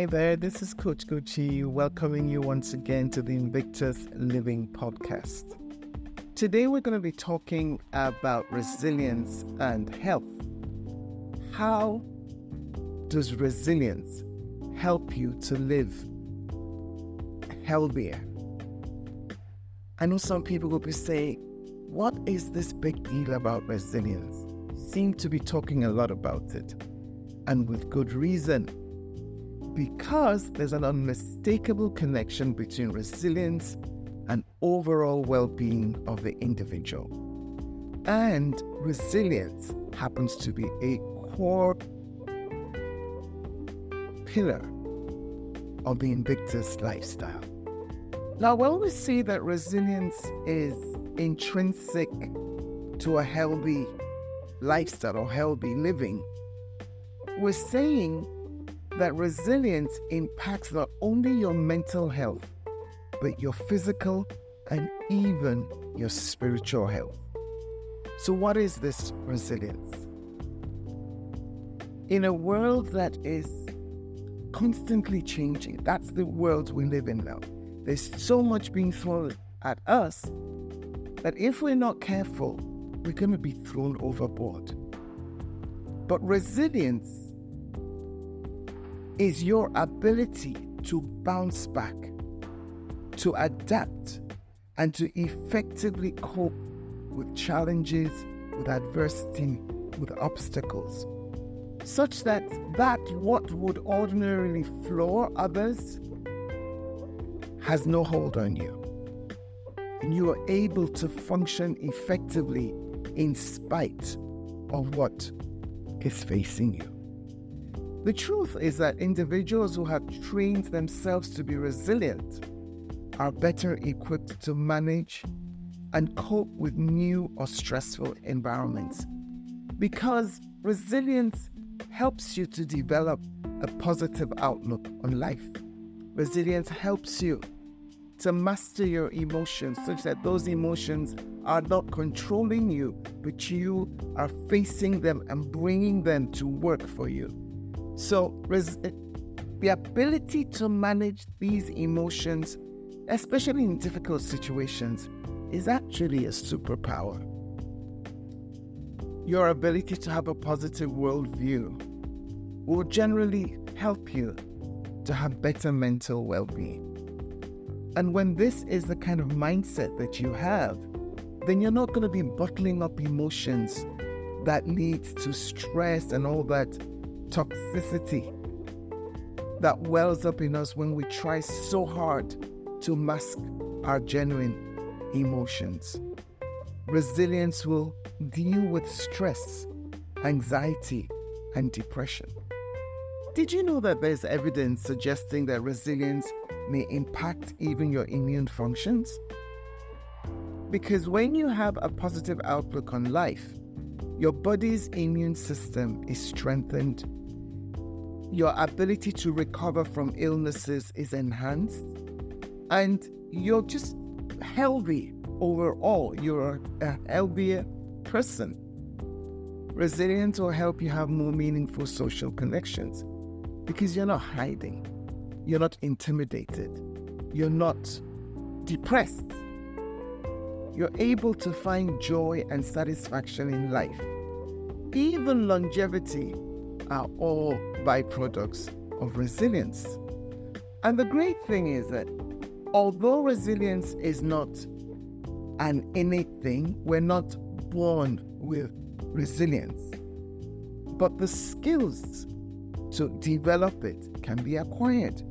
Hi there, this is Coach Gochi welcoming you once again to the Invictus Living Podcast. Today we're going to be talking about resilience and health. How does resilience help you to live healthier? I know some people will be saying, What is this big deal about resilience? Seem to be talking a lot about it, and with good reason because there's an unmistakable connection between resilience and overall well being of the individual. And resilience happens to be a core pillar of the Invictus lifestyle. Now, when we see that resilience is intrinsic to a healthy lifestyle or healthy living, we're saying that resilience impacts not only your mental health, but your physical and even your spiritual health. So, what is this resilience? In a world that is constantly changing, that's the world we live in now. There's so much being thrown at us that if we're not careful, we're going to be thrown overboard. But resilience is your ability to bounce back, to adapt, and to effectively cope with challenges, with adversity, with obstacles, such that that what would ordinarily floor others has no hold on you. And you are able to function effectively in spite of what is facing you. The truth is that individuals who have trained themselves to be resilient are better equipped to manage and cope with new or stressful environments because resilience helps you to develop a positive outlook on life. Resilience helps you to master your emotions such that those emotions are not controlling you, but you are facing them and bringing them to work for you. So, res- the ability to manage these emotions, especially in difficult situations, is actually a superpower. Your ability to have a positive worldview will generally help you to have better mental well being. And when this is the kind of mindset that you have, then you're not going to be bottling up emotions that leads to stress and all that toxicity that wells up in us when we try so hard to mask our genuine emotions. Resilience will deal with stress, anxiety, and depression. Did you know that there's evidence suggesting that resilience may impact even your immune functions? Because when you have a positive outlook on life, your body's immune system is strengthened your ability to recover from illnesses is enhanced, and you're just healthy overall. You're a healthier person. Resilience will help you have more meaningful social connections because you're not hiding, you're not intimidated, you're not depressed. You're able to find joy and satisfaction in life. Even longevity are all byproducts of resilience. And the great thing is that although resilience is not an innate thing, we're not born with resilience, but the skills to develop it can be acquired,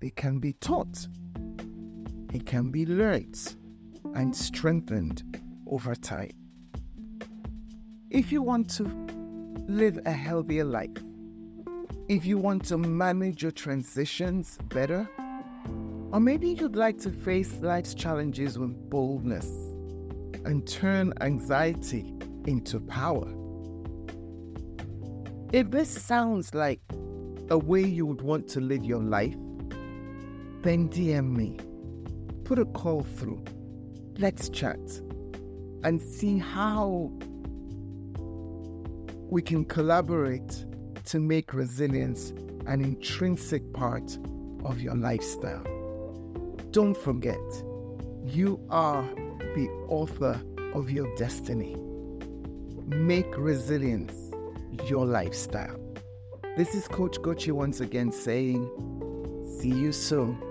they can be taught, it can be learned and strengthened over time. If you want to live a healthier life, if you want to manage your transitions better, or maybe you'd like to face life's challenges with boldness and turn anxiety into power. If this sounds like a way you would want to live your life, then DM me. Put a call through. Let's chat and see how we can collaborate to make resilience an intrinsic part of your lifestyle. Don't forget, you are the author of your destiny. Make resilience your lifestyle. This is Coach Gochi once again saying, see you soon